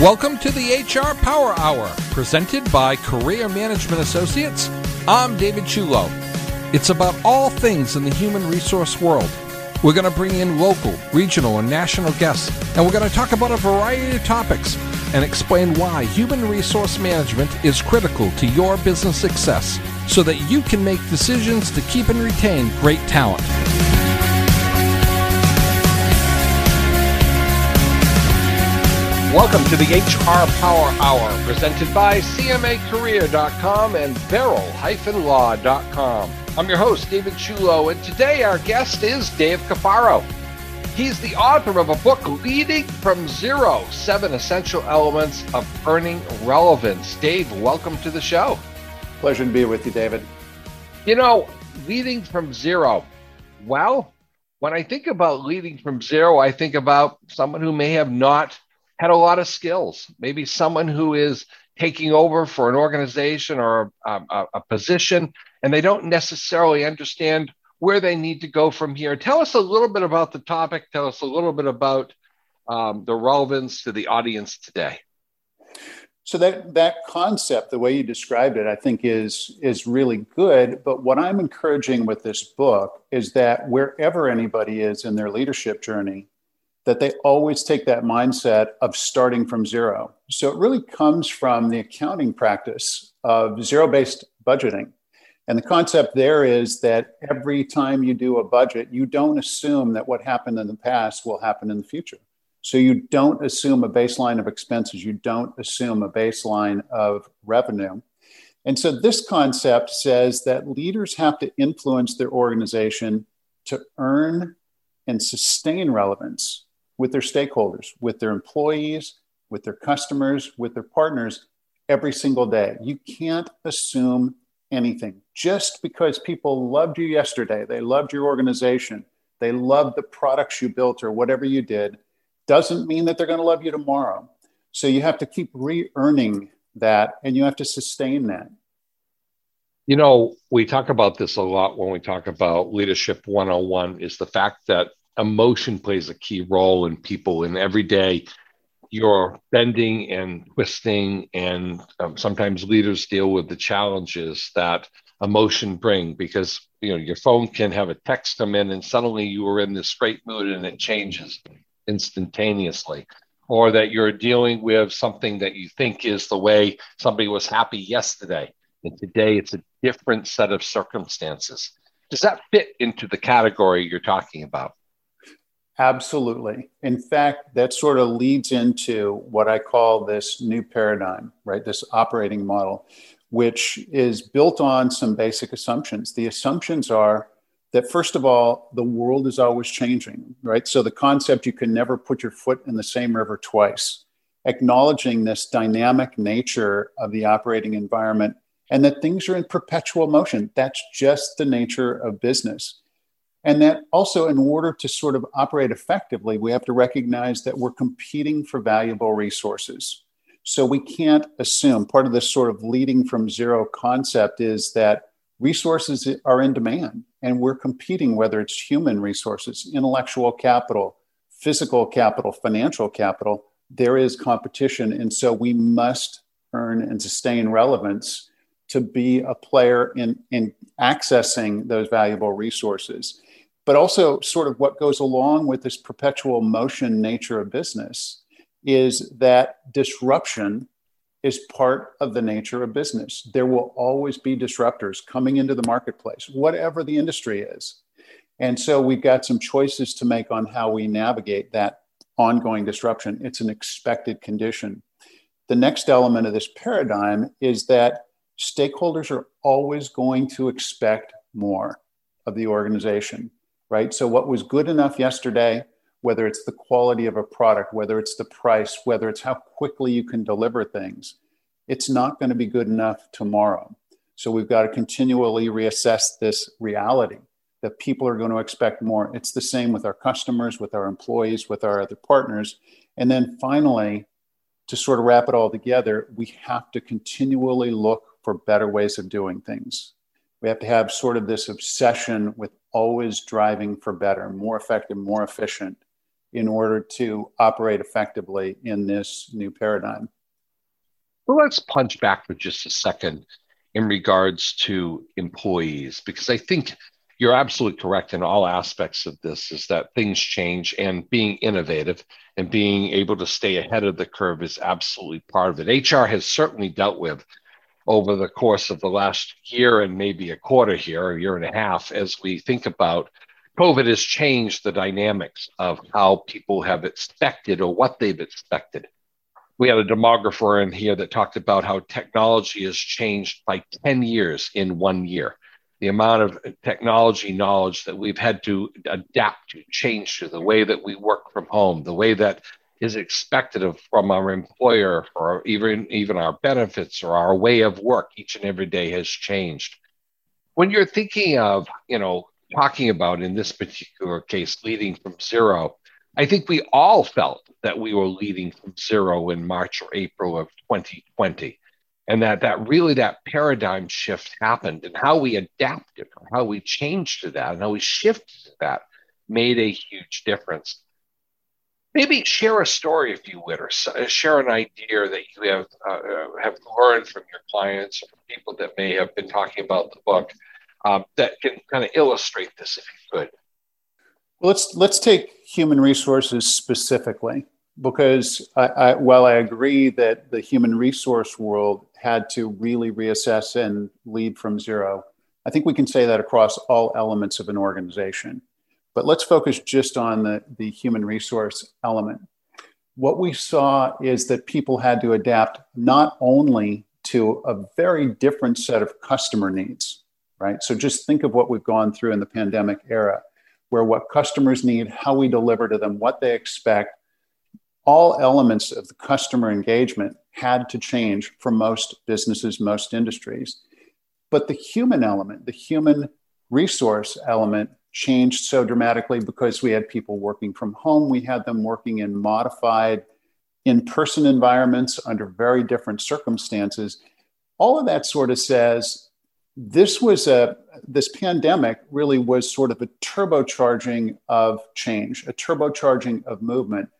Welcome to the HR Power Hour, presented by Career Management Associates. I'm David Ciullo. It's about all things in the human resource world. We're going to bring in local, regional, and national guests, and we're going to talk about a variety of topics and explain why human resource management is critical to your business success so that you can make decisions to keep and retain great talent. Welcome to the HR Power Hour, presented by CMACareer.com and Verrill-Law.com. I'm your host, David Ciullo, and today our guest is Dave Cafaro. He's the author of a book, Leading from Zero Seven Essential Elements of Earning Relevance. Dave, welcome to the show. Pleasure to be with you, David. You know, leading from zero. Well, when I think about leading from zero, I think about someone who may have not had a lot of skills. Maybe someone who is taking over for an organization or a, a, a, position, and they don't necessarily understand where they need to go from here. Tell us a little bit about the topic. Tell us a little bit about um, the relevance to the audience today. So that that concept, the way you described it, I think is is really good. But what I'm encouraging with this book is that wherever anybody is in their leadership journey, that they always take that mindset of starting from zero. So it really comes from the accounting practice of zero based budgeting. And the concept there is that every time you do a budget, you don't assume that what happened in the past will happen in the future. So you don't assume a baseline of expenses, you don't assume a baseline of revenue. And so this concept says that leaders have to influence their organization to earn and sustain relevance with their stakeholders, with their employees, with their customers, with their partners every single day. You can't assume anything. Just because people loved you yesterday, they loved your organization, they loved the products you built or whatever you did, doesn't mean that they're going to love you tomorrow. So you have to keep re earning that and you have to sustain that. You know, we talk about this a lot when we talk about leadership 101 is the fact that emotion plays a key role in people and every day you're bending and twisting and um, sometimes leaders deal with the challenges that emotion bring because you know your phone can have a text come in and suddenly you are in this great mood and it changes instantaneously. Or that you're dealing with something that you think is the way somebody was happy yesterday and today it's a different set of circumstances. Does that fit into the category you're talking about Absolutely. In fact, that sort of leads into what I call this new paradigm, right? This operating model, which is built on some basic assumptions. The assumptions are that, first of all, the world is always changing, right? So the concept you can never put your foot in the same river twice, acknowledging this dynamic nature of the operating environment and that things are in perpetual motion. That's just the nature of business. And that also, in order to sort of operate effectively, we have to recognize that we're competing for valuable resources. So we can't assume part of this sort of leading from zero concept is that resources are in demand and we're competing, whether it's human resources, intellectual capital, physical capital, financial capital, there is competition. And so we must earn and sustain relevance to be a player in, in accessing those valuable resources but also sort of what goes along with this perpetual motion nature of business is that disruption is part of the nature of business. There will always be disruptors coming into the marketplace, whatever the industry is. And so we've got some choices to make on how we navigate that ongoing disruption. It's an expected condition. The next element of this paradigm is that stakeholders are always going to expect more of the organization right? So, what was good enough yesterday, whether it's the quality of a product, whether it's the price, whether it's how quickly you can deliver things, it's not going to be good enough tomorrow. So, we've got to continually reassess this reality that people are going to expect more. It's the same with our customers, with our employees, with our other partners. And then finally, to sort of wrap it all together, we have to continually look for better ways of doing things. We have to have sort of this obsession with always driving for better, more effective, more efficient. in order to operate effectively in this new paradigm. Well, let's punch back for just a second in regards to employees, because I think you're absolutely correct in all aspects of this is that things change and being innovative and being able to stay ahead of the curve is absolutely part of it. HR has certainly dealt with over the course of the last year and maybe a quarter here, a year and a half, as we think about COVID has changed the dynamics of how people have expected or what they've expected. We had a demographer in here that talked about how technology has changed by 10 years in one year. The amount of technology knowledge that we've had to adapt to, change to, the way that we work from home, the way that is expected of from our employer or even even our benefits or our way of work each and every day has changed. When you're thinking of you know talking about in this particular case leading from zero i think we all felt that we were leading from zero in march or april of 2020 and that that really that paradigm shift happened and how we adapted or how we changed to that and how we shifted to that made a huge difference maybe share a story, if you would, or uh, share an idea that you have uh, uh, have learned from your clients or people that may have been talking about the book um, that can kind of illustrate this, if you could. Well, let's let's take human resources specifically, because I, I, while I agree that the human resource world had to really reassess and lead from zero, I think we can say that across all elements of an organization. But let's focus just on the, the human resource element. What we saw is that people had to adapt not only to a very different set of customer needs, right? So just think of what we've gone through in the pandemic era, where what customers need, how we deliver to them, what they expect, all elements of the customer engagement had to change for most businesses, most industries. But the human element, the human resource element changed so dramatically because we had people working from home. We had them working in modified in person environments under very different circumstances. All of that sort of says this was a this pandemic really was sort of a turbocharging of change, a turbocharging of movement.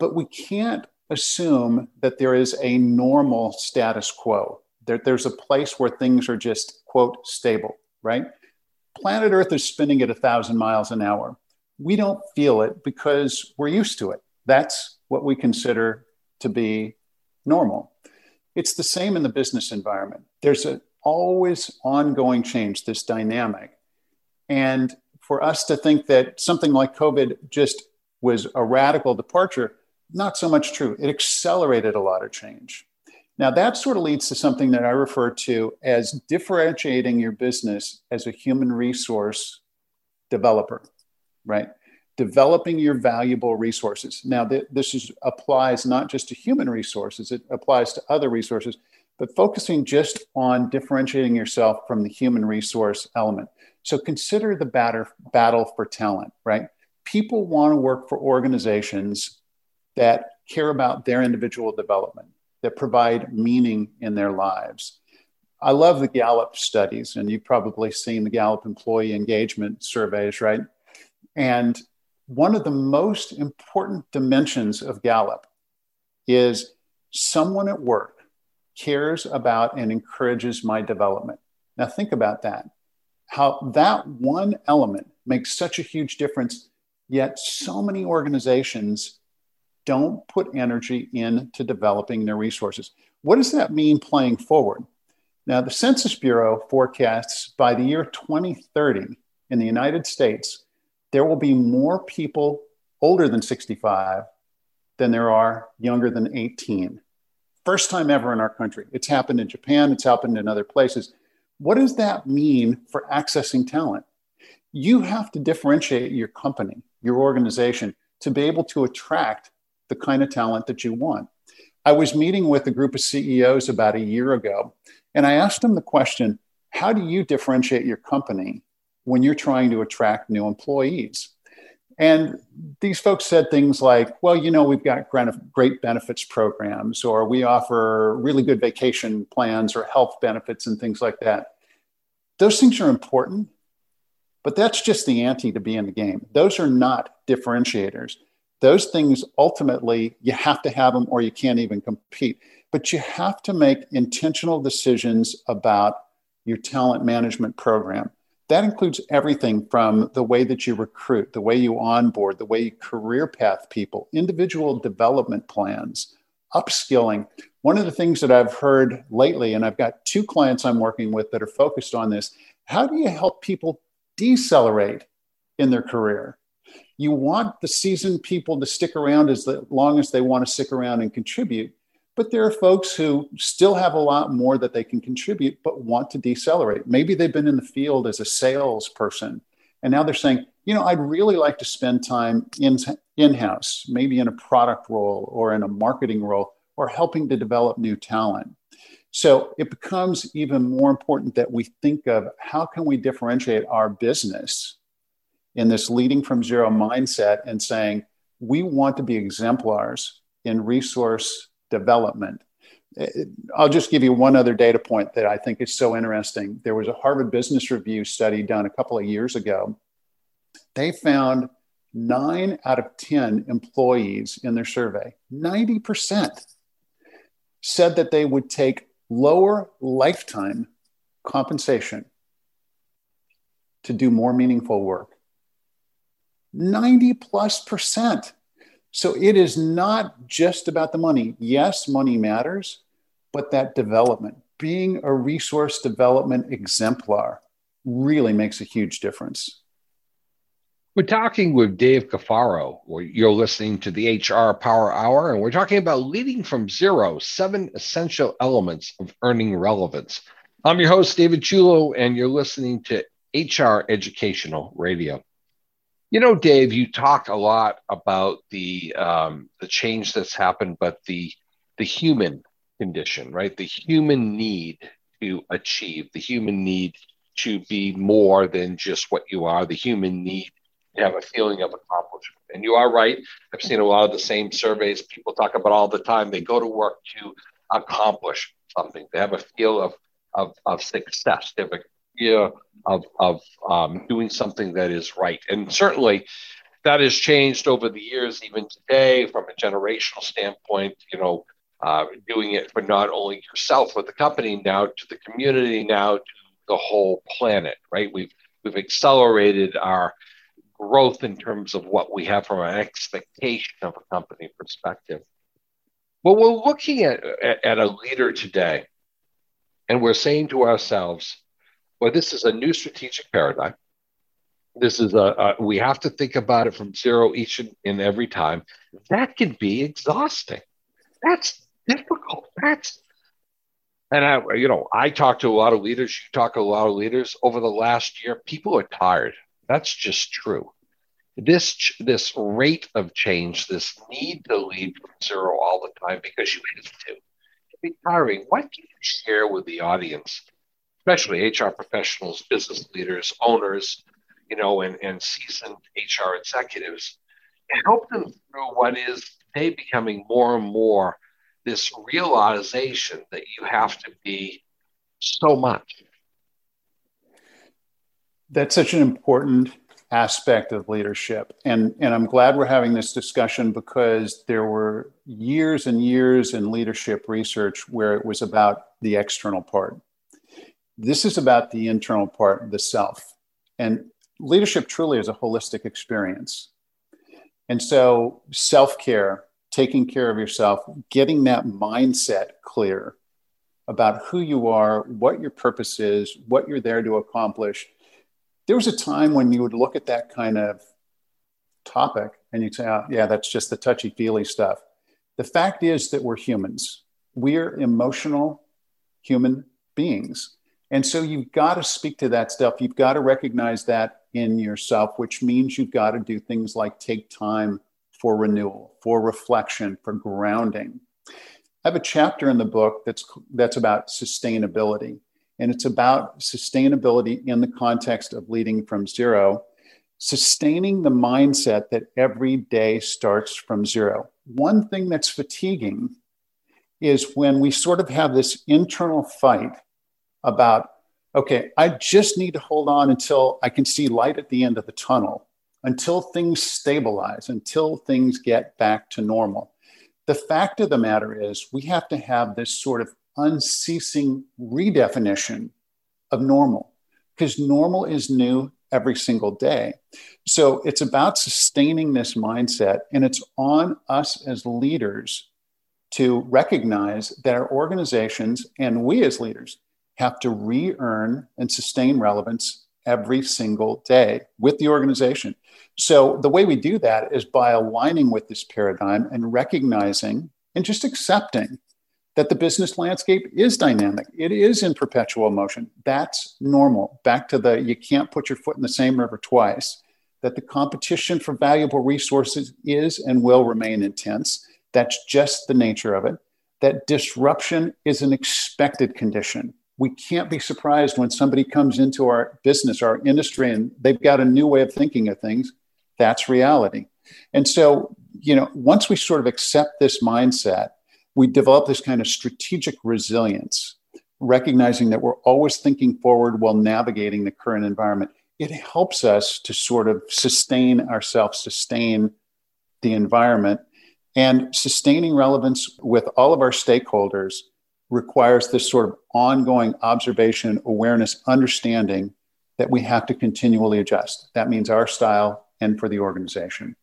But we can't assume that there is a normal status quo. There, there's a place where things are just quote stable, right? Planet Earth is spinning at a thousand miles an hour. We don't feel it because we're used to it. That's what we consider to be normal. It's the same in the business environment. There's a always ongoing change, this dynamic. And for us to think that something like COVID just was a radical departure, not so much true. It accelerated a lot of change. Now, that sort of leads to something that I refer to as differentiating your business as a human resource developer, right? Developing your valuable resources. Now, th- this is, applies not just to human resources, it applies to other resources, but focusing just on differentiating yourself from the human resource element. So consider the batter, battle for talent, right? People want to work for organizations that care about their individual development that provide meaning in their lives. I love the Gallup studies, and you've probably seen the Gallup employee engagement surveys, right? And one of the most important dimensions of Gallup is someone at work cares about and encourages my development. Now, think about that. How that one element makes such a huge difference, yet, so many organizations don't put energy into developing their resources. What does that mean playing forward? Now, the Census Bureau forecasts by the year 2030 in the United States, there will be more people older than 65 than there are younger than 18. First time ever in our country. It's happened in Japan, it's happened in other places. What does that mean for accessing talent? You have to differentiate your company, your organization, to be able to attract the kind of talent that you want. I was meeting with a group of CEOs about a year ago, and I asked them the question How do you differentiate your company when you're trying to attract new employees? And these folks said things like, well, you know, we've got great benefits programs, or we offer really good vacation plans or health benefits and things like that. Those things are important, but that's just the ante to be in the game. Those are not differentiators those things ultimately you have to have them or you can't even compete. But you have to make intentional decisions about your talent management program. That includes everything from the way that you recruit, the way you onboard, the way you career path people, individual development plans, upskilling. One of the things that I've heard lately, and I've got two clients I'm working with that are focused on this how do you help people decelerate in their career? You want the seasoned people to stick around as long as they want to stick around and contribute. But there are folks who still have a lot more that they can contribute, but want to decelerate. Maybe they've been in the field as a salesperson, and now they're saying, you know, I'd really like to spend time in in house, maybe in a product role or in a marketing role, or helping to develop new talent. So it becomes even more important that we think of how can we differentiate our business in this leading from zero mindset and saying we want to be exemplars in resource development. I'll just give you one other data point that I think is so interesting. There was a Harvard Business Review study done a couple of years ago. They found nine out of 10 employees in their survey, 90%, said that they would take lower lifetime compensation to do more meaningful work. 90 plus percent. So it is not just about the money. Yes, money matters, but that development, being a resource development exemplar, really makes a huge difference. We're talking with Dave Cafaro, you're listening to the HR Power Hour, and we're talking about leading from zero, seven essential elements of earning relevance. I'm your host, David Ciullo, and you're listening to HR Educational Radio. You know, Dave, you talk a lot about the um, the change that's happened, but the the human condition, right? The human need to achieve, the human need to be more than just what you are, the human need to have a feeling of accomplishment. And you are right. I've seen a lot of the same surveys people talk about all the time. They go to work to accomplish something. They have a feel of of, of success. They have a idea of, of um, doing something that is right. And certainly that has changed over the years, even today, from a generational standpoint, you know, uh, doing it for not only yourself, but the company now to the community now to the whole planet, right? We've, we've accelerated our growth in terms of what we have from an expectation of a company perspective. Well, we're looking at, at, at a leader today, and we're saying to ourselves, well, this is a new strategic paradigm. This is a, a we have to think about it from zero each and, and every time. That can be exhausting. That's difficult. That's and I, you know, I talk to a lot of leaders. You talk to a lot of leaders over the last year. People are tired. That's just true. This this rate of change, this need to lead from zero all the time because you have to, can be tiring. What can you share with the audience especially HR professionals, business leaders, owners, you know, and, and seasoned HR executives, and help them through what is today becoming more and more this realization that you have to be so much. That's such an important aspect of leadership. And, and I'm glad we're having this discussion because there were years and years in leadership research where it was about the external part. This is about the internal part, the self. And leadership truly is a holistic experience. And so, self care, taking care of yourself, getting that mindset clear about who you are, what your purpose is, what you're there to accomplish. There was a time when you would look at that kind of topic and you'd say, oh, yeah, that's just the touchy feely stuff. The fact is that we're humans, we're emotional human beings. And so you've got to speak to that stuff. You've got to recognize that in yourself, which means you've got to do things like take time for renewal, for reflection, for grounding. I have a chapter in the book that's that's about sustainability. And it's about sustainability in the context of leading from zero, sustaining the mindset that every day starts from zero. One thing that's fatiguing is when we sort of have this internal fight about, okay, I just need to hold on until I can see light at the end of the tunnel. until things stabilize, until things get back to normal. The fact of the matter is, we have to have this sort of unceasing redefinition of normal because normal is new every single day. So it's about sustaining this mindset, and it's on us as leaders to recognize that our organizations and we as leaders have to re earn and sustain relevance every single day with the organization. So the way we do that is by aligning with this paradigm and recognizing and just accepting that the business landscape is dynamic. It is in perpetual motion. That's normal. Back to the you can't put your foot in the same river twice. That the competition for valuable resources is and will remain intense. That's just the nature of it. That disruption is an expected condition. We can't be surprised when somebody comes into our business, our industry, and they've got a new way of thinking of things. That's reality. And so, you know, once we sort of accept this mindset, we develop this kind of strategic resilience, recognizing that we're always thinking forward while navigating the current environment. It helps us to sort of sustain ourselves, sustain the environment, and sustaining relevance with all of our stakeholders requires this sort of ongoing observation, awareness, understanding that we have to continually adjust. That means our style and for the organization.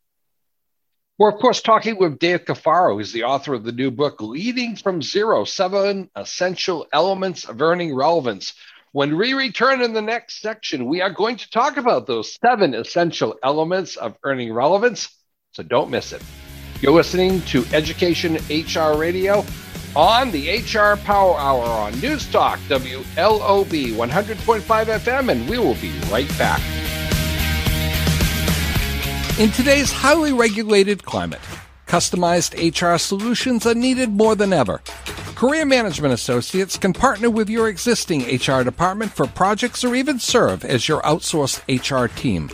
We're, of course, talking with Dave Cafaro. He's the author of the new book, Leading from Zero Seven Essential Elements of Earning Relevance. When we return in the next section, we are going to talk about those seven essential elements of earning relevance. So don't miss it. You're listening to Education HR Radio on the HR Power Hour on News Talk WLOB 100.5 FM, and we will be right back. In today's highly regulated climate, customized HR solutions are needed more than ever. Career Management Associates can partner with your existing HR department for projects or even serve as your outsourced HR team.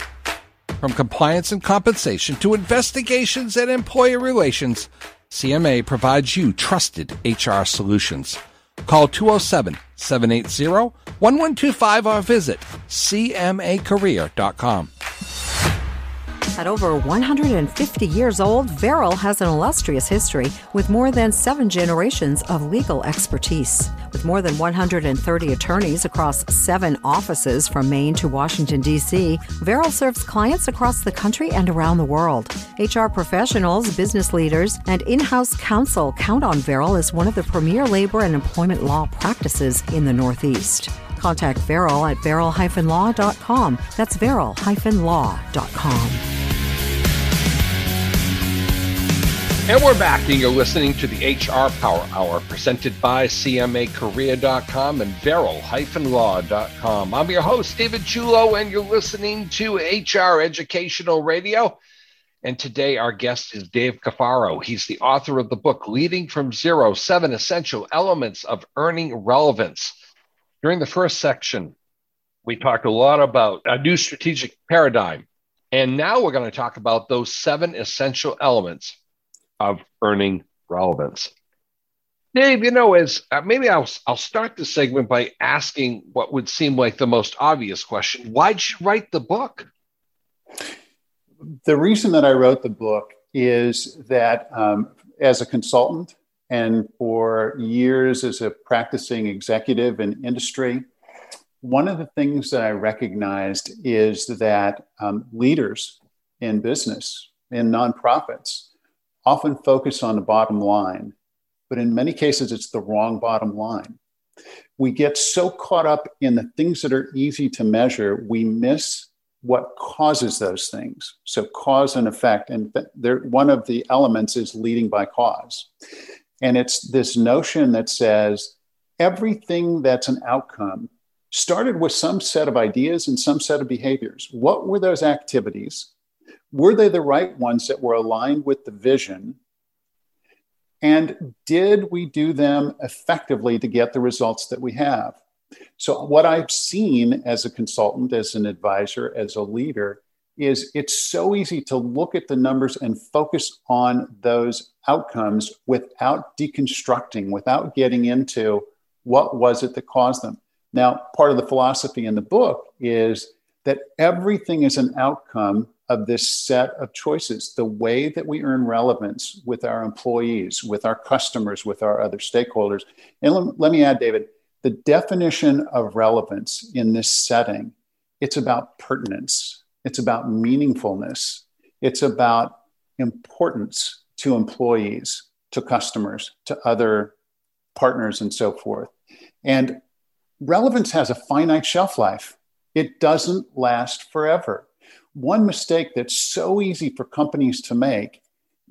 From compliance and compensation to investigations and employee relations, CMA provides you trusted HR solutions. Call 207 780 1125 or visit cmacareer.com. At over 150 years old, Verrill has an illustrious history with more than seven generations of legal expertise. With more than 130 attorneys across seven offices from Maine to Washington, D.C., Verrill serves clients across the country and around the world. HR professionals, business leaders, and in house counsel count on Verrill as one of the premier labor and employment law practices in the Northeast. Contact Verrill at verrill-law.com. That's verrill-law.com. And we're back, and you're listening to the HR Power Hour presented by CMACareer.com and Verrill-Law.com. I'm your host, David Ciullo, and you're listening to HR Educational Radio. And today, our guest is Dave Cafaro. He's the author of the book Leading from Zero Seven Essential Elements of Earning Relevance. During the first section, we talked a lot about a new strategic paradigm. And now we're going to talk about those seven essential elements of earning relevance. Dave, you know, as uh, maybe I'll I'll start the segment by asking what would seem like the most obvious question: Why'd you write the book? The reason that I wrote the book is that um, as a consultant and for years as a practicing executive in industry, one of the things that I recognized is that um, leaders in business, in nonprofits, often focus on the bottom line, but in many cases, it's the wrong bottom line. We get so caught up in the things that are easy to measure, we miss what causes those things. So, cause and effect. And th- one of the elements is leading by cause. And it's this notion that says everything that's an outcome started with some set of ideas and some set of behaviors. What were those activities? were they the right ones that were aligned with the vision? And did we do them effectively to get the results that we have? So, what I've seen as a consultant, as an advisor, as a leader, is it's so easy to look at the numbers and focus on those outcomes without deconstructing, without getting into what was it that caused them. Now, part of the philosophy in the book is that everything is an outcome of this set of choices, the way that we earn relevance with our employees, with our customers, with our other stakeholders. And let, me add, David, the definition of relevance in this setting, it's about pertinence, it's about meaningfulness, it's about importance to employees, to customers, to other partners, and so forth. And relevance has a finite shelf life. It doesn't last forever. One mistake that's so easy for companies to make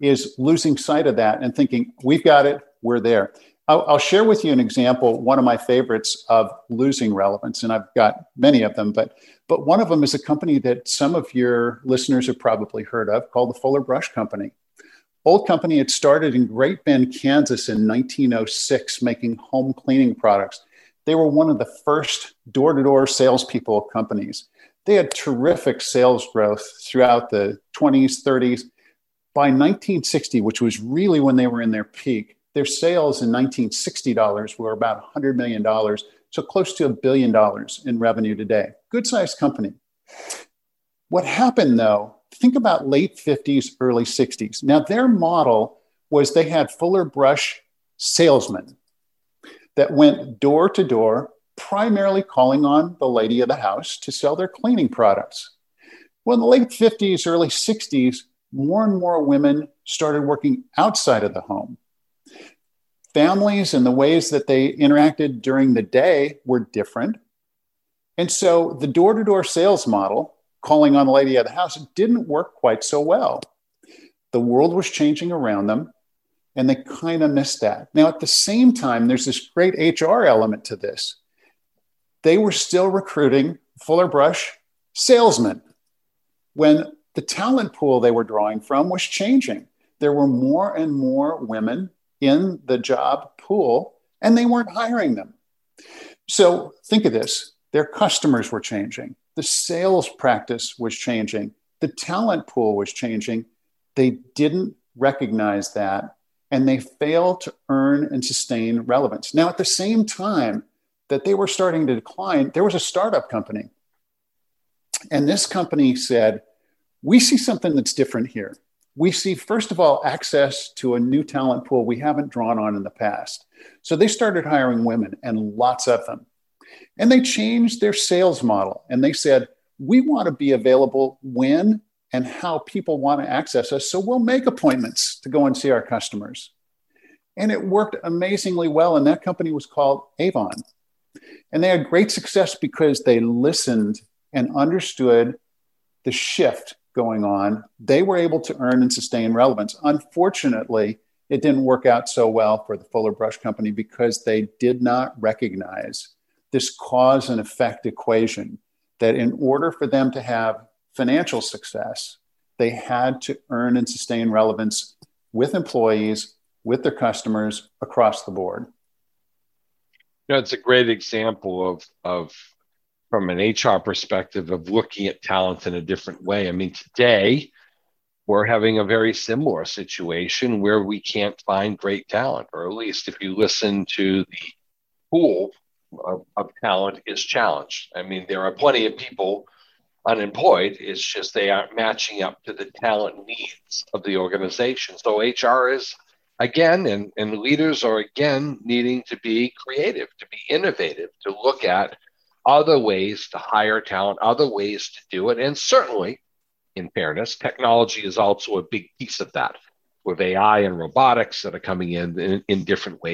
is losing sight of that and thinking, we've got it, we're there. I'll, I'll, share with you an example, one of my favorites of losing relevance, and I've got many of them, but, but one of them is a company that some of your listeners have probably heard of called the Fuller Brush Company. Old company had started in Great Bend, Kansas in 1906, making home cleaning products. They were one of the first door to door salespeople companies. They had terrific sales growth throughout the 20s, 30s. By 1960, which was really when they were in their peak, their sales in 1960 dollars were about $100 million, so close to a billion dollars in revenue today. Good sized company. What happened though think about late 50s, early 60s. Now, their model was they had Fuller Brush salesmen that went door to door, primarily calling on the lady of the house to sell their cleaning products. Well, in the late 50s, early 60s, more and more women started working outside of the home. Families and the ways that they interacted during the day were different. And so the door to door sales model calling on the lady of the house didn't work quite so well. The world was changing around them, and they kind of missed that. Now, at the same time, there's this great HR element to this. They were still recruiting Fuller Brush salesmen when the talent pool they were drawing from was changing. There were more and more women in the job pool, and they weren't hiring them. So think of this their customers were changing the sales practice was changing, the talent pool was changing. They didn't recognize that and they failed to earn and sustain relevance. Now, at the same time that they were starting to decline, there was a startup company. And this company said, We see something that's different here. We see, first of all, access to a new talent pool we haven't drawn on in the past. So they started hiring women and lots of them. And they changed their sales model and they said, we want to be available when and how people want to access us. So we'll make appointments to go and see our customers. And it worked amazingly well. And that company was called Avon. And they had great success because they listened and understood the shift going on. They were able to earn and sustain relevance. Unfortunately, it didn't work out so well for the Fuller Brush Company because they did not recognize this cause and effect equation that in order for them to have financial success, they had to earn and sustain relevance with employees, with their customers across the board. You know, it's a great example of, of from an HR perspective of looking at talent in a different way. I mean, today we're having a very similar situation where we can't find great talent, or at least if you listen to the pool of, of talent is challenged. I mean, there are plenty of people unemployed. It's just they aren't matching up to the talent needs of the organization. So HR is again, and, and leaders are again needing to be creative, to be innovative, to look at other ways to hire talent, other ways to do it. And certainly, in fairness, technology is also a big piece of that with AI and robotics that are coming in in, in different ways.